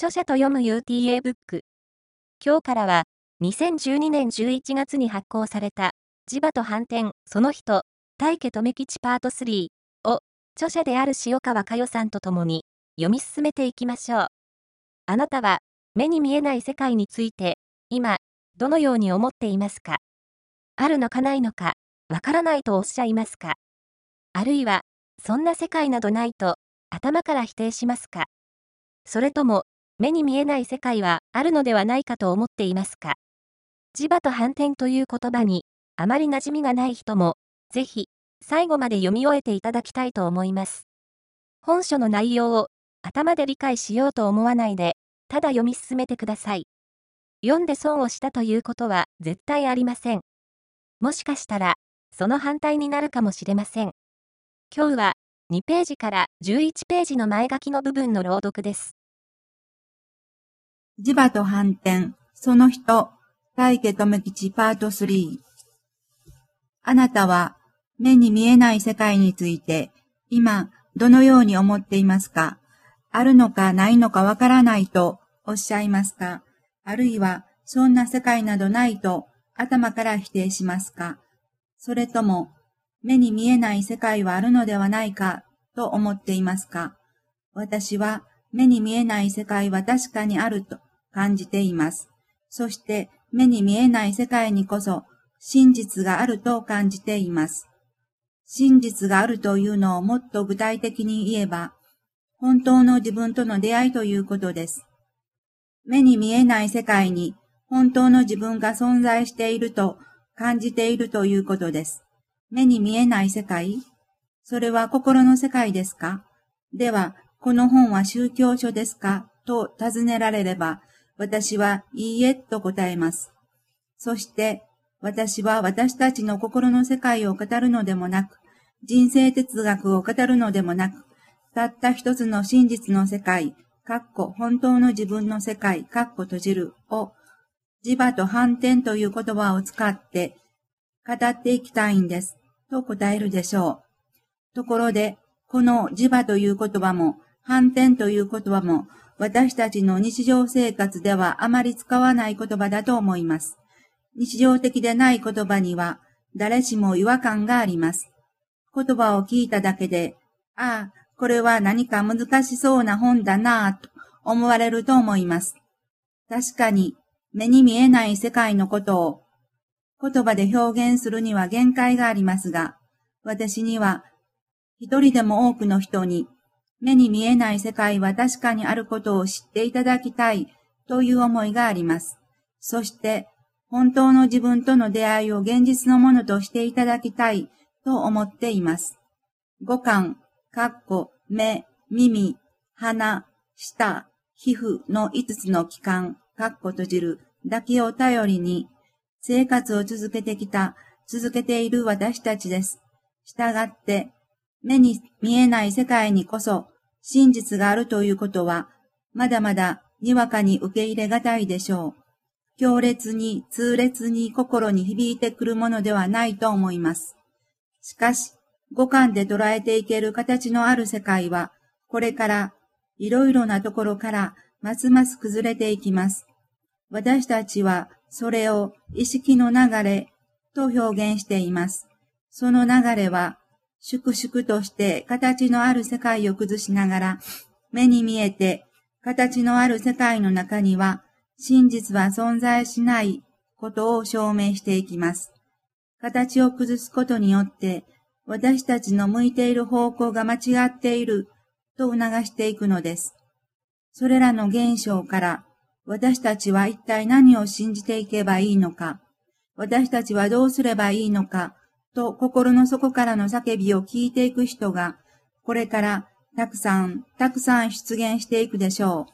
著者と読む UTA ブック。今日からは、2012年11月に発行された、磁場と反転、その人、大家留吉パート3を、著者である塩川佳代さんと共に、読み進めていきましょう。あなたは、目に見えない世界について、今、どのように思っていますか？あるのかないのか、わからないとおっしゃいますか？あるいは、そんな世界などないと、頭から否定しますか？それとも、目に見えない世界はあるのではないかと思っていますか？磁場と反転という言葉にあまり馴染みがない人も、ぜひ最後まで読み終えていただきたいと思います。本書の内容を頭で理解しようと思わないで、ただ読み進めてください。読んで損をしたということは絶対ありません。もしかしたら、その反対になるかもしれません。今日は2ページから11ページの前書きの部分の朗読です。磁場と反転、その人、大家留吉パート3。あなたは目に見えない世界について今どのように思っていますか？あるのかないのかわからないとおっしゃいますか？あるいはそんな世界などないと頭から否定しますか？それとも目に見えない世界はあるのではないかと思っていますか？私は目に見えない世界は確かにあると感じています。そして目に見えない世界にこそ真実があると感じています。真実があるというのをもっと具体的に言えば、本当の自分との出会いということです。目に見えない世界に本当の自分が存在していると感じているということです。目に見えない世界それは心の世界ですか？では、この本は宗教書ですか？と尋ねられれば、私はいいえと答えます。そして、私は私たちの心の世界を語るのでもなく、人生哲学を語るのでもなく、たった一つの真実の世界、かっこ本当の自分の世界、かっこ閉じるを、磁場と反転という言葉を使って語っていきたいんです、と答えるでしょう。ところで、この磁場という言葉も、反転という言葉も、私たちの日常生活ではあまり使わない言葉だと思います。日常的でない言葉には誰しも違和感があります。言葉を聞いただけで、ああ、これは何か難しそうな本だなぁと思われると思います。確かに目に見えない世界のことを言葉で表現するには限界がありますが、私には一人でも多くの人に目に見えない世界は確かにあることを知っていただきたいという思いがあります。そして、本当の自分との出会いを現実のものとしていただきたいと思っています。五感、かっこ、目、耳、鼻、舌、皮膚の五つの器官、かっこ閉じる、だけを頼りに、生活を続けてきた、続けている私たちです。したがって、目に見えない世界にこそ真実があるということは、まだまだにわかに受け入れがたいでしょう。強烈に痛烈に心に響いてくるものではないと思います。しかし、五感で捉えていける形のある世界は、これからいろいろなところからますます崩れていきます。私たちはそれを意識の流れと表現しています。その流れは粛々として形のある世界を崩しながら、目に見えて形のある世界の中には真実は存在しないことを証明していきます。形を崩すことによって私たちの向いている方向が間違っていると促していくのです。それらの現象から私たちは一体何を信じていけばいいのか、私たちはどうすればいいのかと心の底からの叫びを聞いていく人が、これからたくさん、たくさん出現していくでしょう。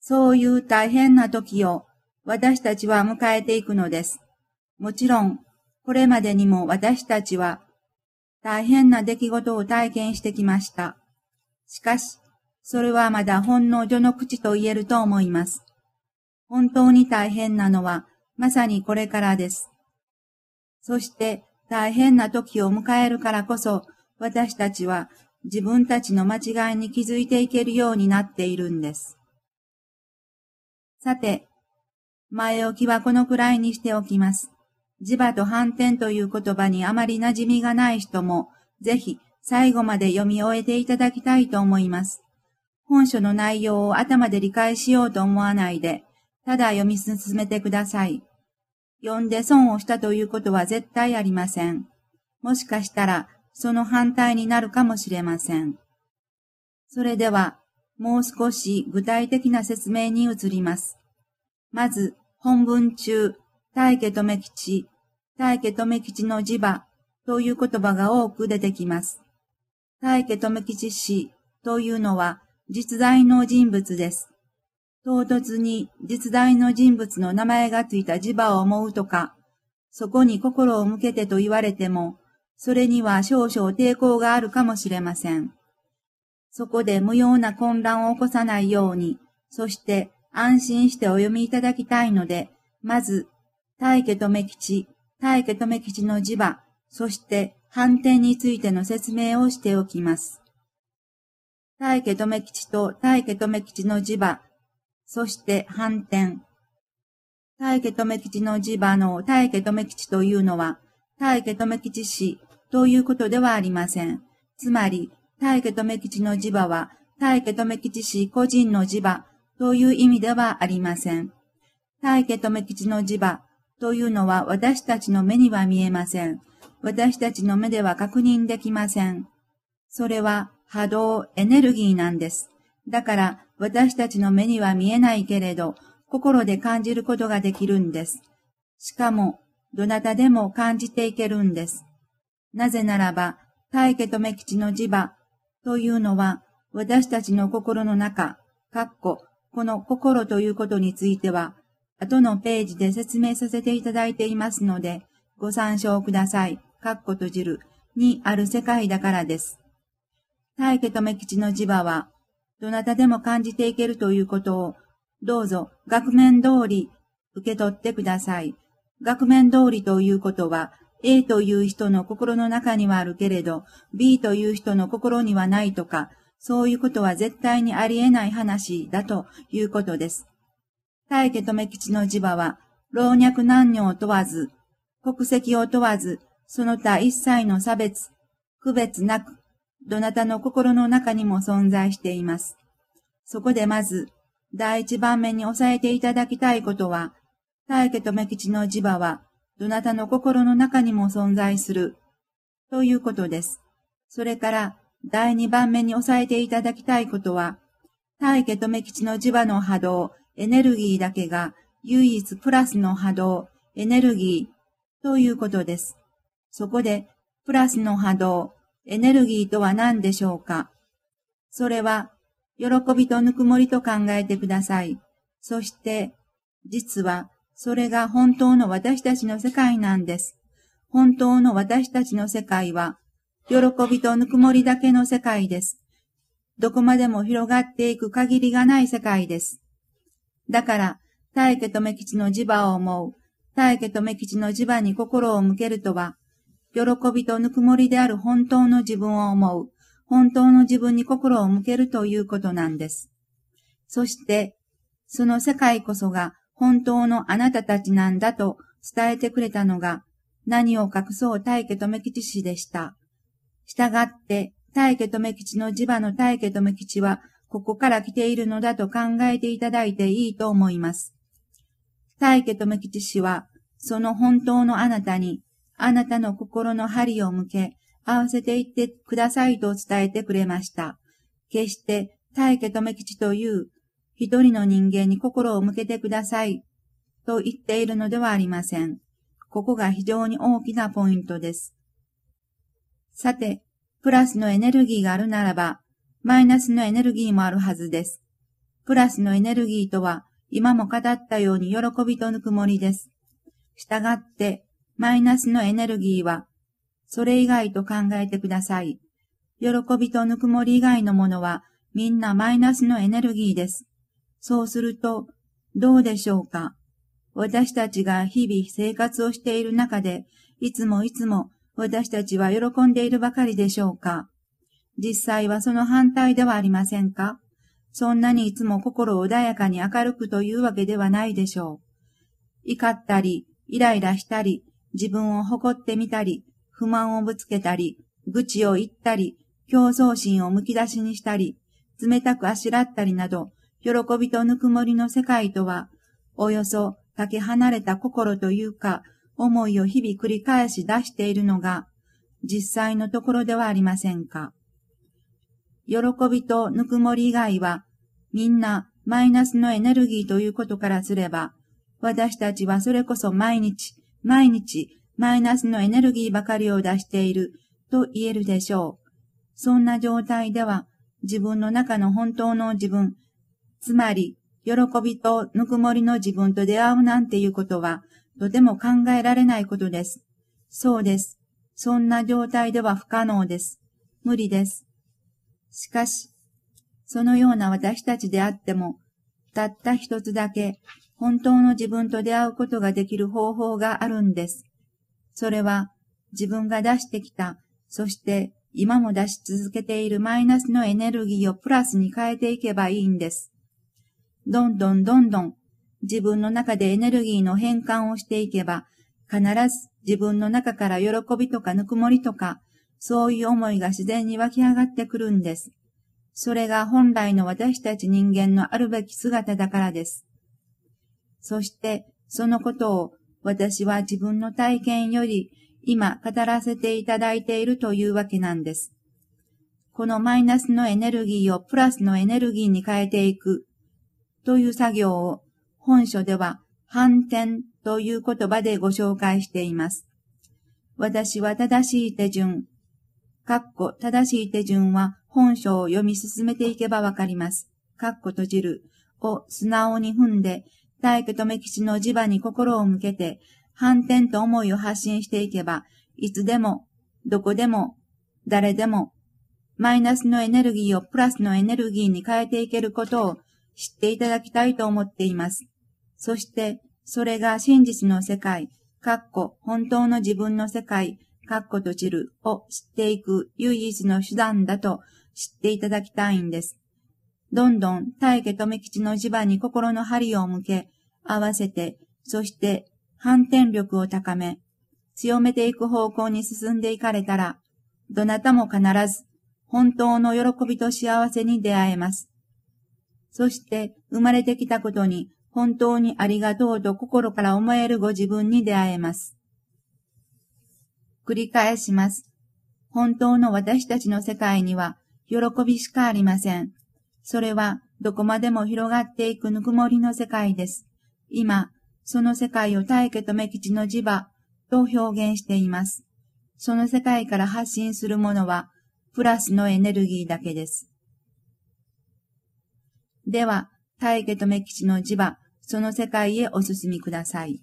そういう大変な時を私たちは迎えていくのです。もちろん、これまでにも私たちは大変な出来事を体験してきました。しかし、それはまだほんの序の口と言えると思います。本当に大変なのはまさにこれからです。そして大変な時を迎えるからこそ、私たちは自分たちの間違いに気づいていけるようになっているんです。さて、前置きはこのくらいにしておきます。磁場と反転という言葉にあまり馴染みがない人も、ぜひ最後まで読み終えていただきたいと思います。本書の内容を頭で理解しようと思わないで、ただ読み進めてください。読んで損をしたということは絶対ありません。もしかしたら、その反対になるかもしれません。それでは、もう少し具体的な説明に移ります。まず、本文中、大家留吉、大家留吉の磁場という言葉が多く出てきます。大家留吉氏というのは実在の人物です。唐突に実在の人物の名前がついた磁場を思うとか、そこに心を向けてと言われても、それには少々抵抗があるかもしれません。そこで無用な混乱を起こさないように、そして安心してお読みいただきたいので、まず、大家留吉、大家留吉の磁場、そして反転についての説明をしておきます。大家留吉と大家留吉の磁場、そして反転。大家留吉の磁場の大家留吉というのは、大家留吉氏ということではありません。つまり、大家留吉の磁場は、大家留吉氏個人の磁場という意味ではありません。大家留吉の磁場というのは私たちの目には見えません。私たちの目では確認できません。それは波動、エネルギーなんです。だから私たちの目には見えないけれど、心で感じることができるんです。しかも、どなたでも感じていけるんです。なぜならば、大家留吉の磁場というのは、私たちの心の中、かっこ、この心ということについては、後のページで説明させていただいていますので、ご参照ください。かっこ閉じるにある世界だからです。大家留吉の磁場は、どなたでも感じていけるということを、どうぞ額面通り受け取ってください。額面通りということは、A という人の心の中にはあるけれど、B という人の心にはないとか、そういうことは絶対にありえない話だということです。大家留吉の磁場は、老若男女を問わず、国籍を問わず、その他一切の差別、区別なく、どなたの心の中にも存在しています。そこでまず、第一番目に押さえていただきたいことは、大家留吉の磁場は、どなたの心の中にも存在する、ということです。それから、第二番目に押さえていただきたいことは、大家留吉の磁場の波動、エネルギーだけが唯一プラスの波動、エネルギーということです。そこで、プラスの波動、エネルギーとは何でしょうか？それは、喜びとぬくもりと考えてください。そして、実は、それが本当の私たちの世界なんです。本当の私たちの世界は、喜びとぬくもりだけの世界です。どこまでも広がっていく限りがない世界です。だから、大家留吉の磁場を思う、大家留吉の磁場に心を向けるとは、喜びとぬくもりである本当の自分を思う、本当の自分に心を向けるということなんです。そして、その世界こそが本当のあなたたちなんだと伝えてくれたのが、何を隠そう大家留吉氏でした。したがって、大家留吉の磁場の大家留吉は、ここから来ているのだと考えていただいていいと思います。大家留吉氏は、その本当のあなたに、あなたの心の針を向け、合わせていってくださいと伝えてくれました。決して、大家留吉という一人の人間に心を向けてくださいと言っているのではありません。ここが非常に大きなポイントです。さて、プラスのエネルギーがあるならば、マイナスのエネルギーもあるはずです。プラスのエネルギーとは、今も語ったように喜びとぬくもりです。したがって、マイナスのエネルギーは、それ以外と考えてください。喜びとぬくもり以外のものは、みんなマイナスのエネルギーです。そうすると、どうでしょうか？私たちが日々生活をしている中で、いつもいつも私たちは喜んでいるばかりでしょうか？実際はその反対ではありませんか？そんなにいつも心穏やかに明るくというわけではないでしょう。怒ったり、イライラしたり、自分を誇ってみたり、不満をぶつけたり、愚痴を言ったり、競争心をむき出しにしたり、冷たくあしらったりなど、喜びとぬくもりの世界とは、およそかけ離れた心というか、思いを日々繰り返し出しているのが、実際のところではありませんか。喜びとぬくもり以外は、みんなマイナスのエネルギーということからすれば、私たちはそれこそ毎日、毎日、マイナスのエネルギーばかりを出していると言えるでしょう。そんな状態では、自分の中の本当の自分、つまり、喜びとぬくもりの自分と出会うなんていうことは、とても考えられないことです。そうです。そんな状態では不可能です。無理です。しかし、そのような私たちであっても、たった一つだけ本当の自分と出会うことができる方法があるんです。それは自分が出してきた、そして今も出し続けているマイナスのエネルギーをプラスに変えていけばいいんです。どんどんどんどん自分の中でエネルギーの変換をしていけば、必ず自分の中から喜びとかぬくもりとか、そういう思いが自然に湧き上がってくるんです。それが本来の私たち人間のあるべき姿だからです。そして、そのことを私は自分の体験より今語らせていただいているというわけなんです。このマイナスのエネルギーをプラスのエネルギーに変えていくという作業を本書では反転という言葉でご紹介しています。私は正しい手順、かっこ正しい手順は本書を読み進めていけばわかります。かっこ閉じるを素直に踏んで、大家留吉の磁場に心を向けて、反転と思いを発信していけば、いつでも、どこでも、誰でも、マイナスのエネルギーをプラスのエネルギーに変えていけることを知っていただきたいと思っています。そして、それが真実の世界、かっこ本当の自分の世界、かっこと散るを知っていく唯一の手段だと知っていただきたいんです。どんどん大家留吉の磁場に心の針を向け、合わせて、そして反転力を高め、強めていく方向に進んでいかれたら、どなたも必ず本当の喜びと幸せに出会えます。そして生まれてきたことに本当にありがとうと心から思えるご自分に出会えます。繰り返します。本当の私たちの世界には喜びしかありません。それはどこまでも広がっていくぬくもりの世界です。今、その世界を大家と目吉の磁場と表現しています。その世界から発信するものは、プラスのエネルギーだけです。では、大家と目吉の磁場、その世界へお進みください。